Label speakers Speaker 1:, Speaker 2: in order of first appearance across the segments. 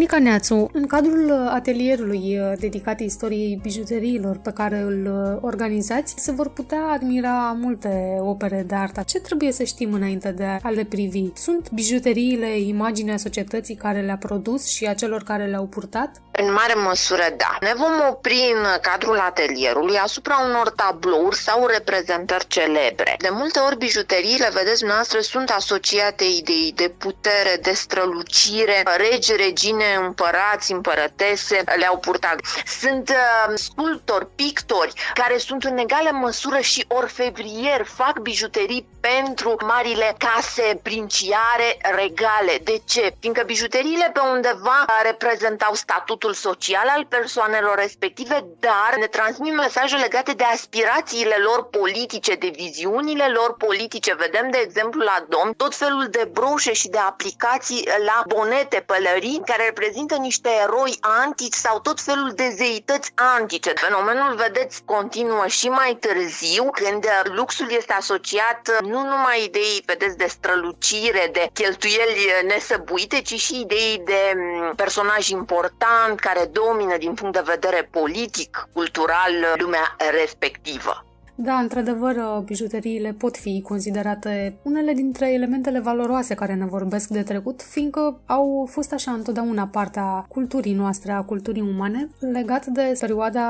Speaker 1: Monica Neațu, în cadrul atelierului uh, dedicat istoriei bijuteriilor pe care îl uh, organizați, se vor putea admira multe opere de artă. Ce trebuie să știm înainte de a le privi? Sunt bijuteriile imaginea societății care le-a produs și a celor care le-au purtat?
Speaker 2: În mare măsură, da. Ne vom opri în cadrul atelierului asupra unor tablouri sau reprezentări celebre. De multe ori, bijuteriile, vedeți noastre, sunt asociate idei de putere, de strălucire, regi, regine, împărați, împărătese le-au purtat. Sunt uh, sculptori, pictori, care sunt în egală măsură și orfevrieri, fac bijuterii pentru marile case princiare regale. De ce? Fiindcă bijuteriile pe undeva reprezentau statutul statutul social al persoanelor respective, dar ne transmit mesaje legate de aspirațiile lor politice, de viziunile lor politice. Vedem, de exemplu, la domn tot felul de broșe și de aplicații la bonete, pălării, care reprezintă niște eroi antici sau tot felul de zeități antice. Fenomenul, vedeți, continuă și mai târziu, când luxul este asociat nu numai idei, vedeți, de strălucire, de cheltuieli nesăbuite, ci și idei de mm, personaj important, care domină din punct de vedere politic, cultural, lumea respectivă.
Speaker 1: Da, într-adevăr, bijuteriile pot fi considerate unele dintre elementele valoroase care ne vorbesc de trecut, fiindcă au fost așa întotdeauna partea culturii noastre, a culturii umane, legat de perioada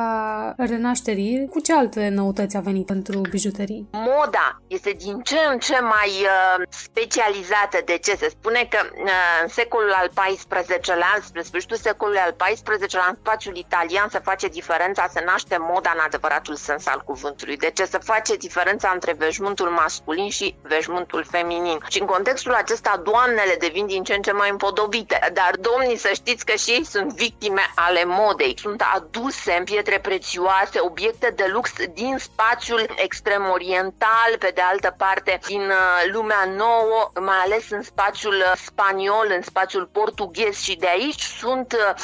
Speaker 1: renașterii. Cu ce alte noutăți a venit pentru bijuterii?
Speaker 2: Moda este din ce în ce mai uh, specializată. De ce? Se spune că uh, în secolul al XIV-lea, spre sfârșitul secolului al XIV-lea, în spațiul italian se face diferența, se naște moda în adevăratul sens al cuvântului. De ce se face diferența între veșmântul masculin și veșmântul feminin. Și în contextul acesta, doamnele devin din ce în ce mai împodobite. Dar domnii, să știți că și ei sunt victime ale modei. Sunt aduse în pietre prețioase, obiecte de lux din spațiul extrem oriental, pe de altă parte din uh, lumea nouă, mai ales în spațiul uh, spaniol, în spațiul portughez și de aici sunt uh,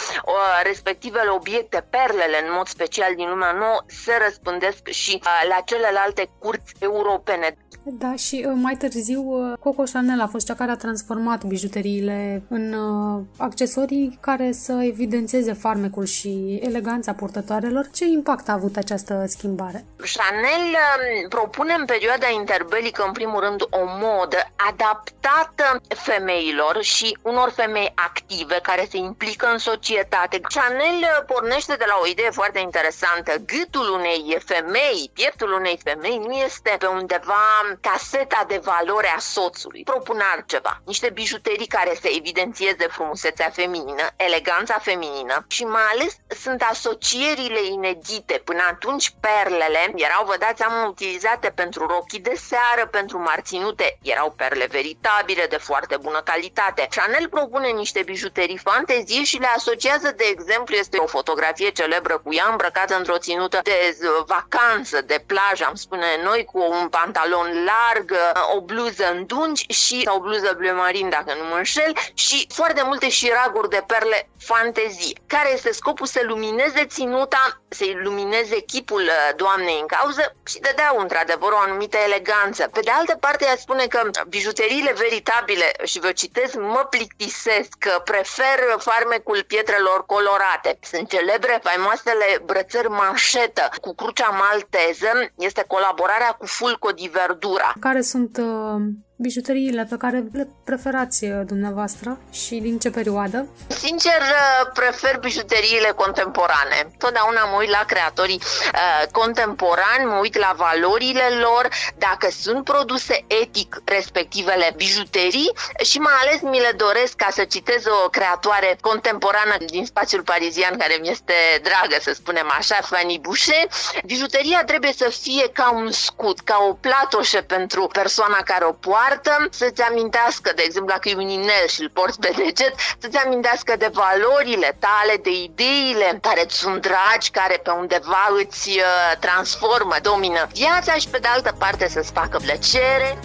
Speaker 2: respectivele obiecte, perlele în mod special din lumea nouă, se răspândesc și la celelalte curți europene.
Speaker 1: Da, și uh, mai târziu uh, Coco Chanel a fost cea care a transformat bijuteriile în uh, accesorii care să evidențieze farmecul și eleganța purtătoarelor. Ce impact a avut această schimbare?
Speaker 2: Chanel um, propune în perioada interbelică, în primul rând, o modă adaptată femeilor și unor femei active care se implică în societate. Chanel pornește de la o idee foarte interesantă. Gâtul unei femei, pieptul unei femei nu este pe undeva caseta de valoare a soțului. Propun altceva, niște bijuterii care să evidențieze frumusețea feminină, eleganța feminină și mai ales sunt asocierile inedite. Până atunci perlele erau, vă dați seama, utilizate pentru rochii de seară, pentru marținute, erau perle veritabile de foarte bună calitate. Chanel propune niște bijuterii fantezie și le asociază, de exemplu, este o fotografie celebră cu ea îmbrăcată într-o ținută de vacanță, de plajă, am spune noi, cu un pantalon larg, o bluză în dungi și o bluză bleu marin, dacă nu mă înșel, și foarte multe șiraguri de perle fantezie. Care este scopul? Să lumineze ținuta, să lumineze chipul uh, doamnei în cauză și dădeau într-adevăr o anumită eleganță. Pe de altă parte, ea spune că bijuteriile veritabile, și vă citesc, mă plictisesc, că prefer farmecul pietrelor colorate. Sunt celebre faimoasele brățări manșetă cu crucea malteză, este colaborarea cu Fulco di Verdura.
Speaker 1: Care sunt uh, bijuteriile pe care le preferați uh, dumneavoastră și din ce perioadă?
Speaker 2: Sincer, uh, prefer bijuteriile contemporane. Totdeauna mă uit la creatorii uh, contemporani, mă uit la valorile lor, dacă sunt produse etic respectivele bijuterii și mai ales mi le doresc ca să citez o creatoare contemporană din spațiul parizian care mi este dragă, să spunem așa, Fanny Boucher. Bijuteria trebuie să fie ca un scut, ca o platoșă pentru persoana care o poartă poartă să-ți amintească, de exemplu, dacă e un inel și îl porți pe deget, să-ți amintească de valorile tale, de ideile care îți sunt dragi, care pe undeva îți uh, transformă, domină viața și pe de altă parte să-ți facă plăcere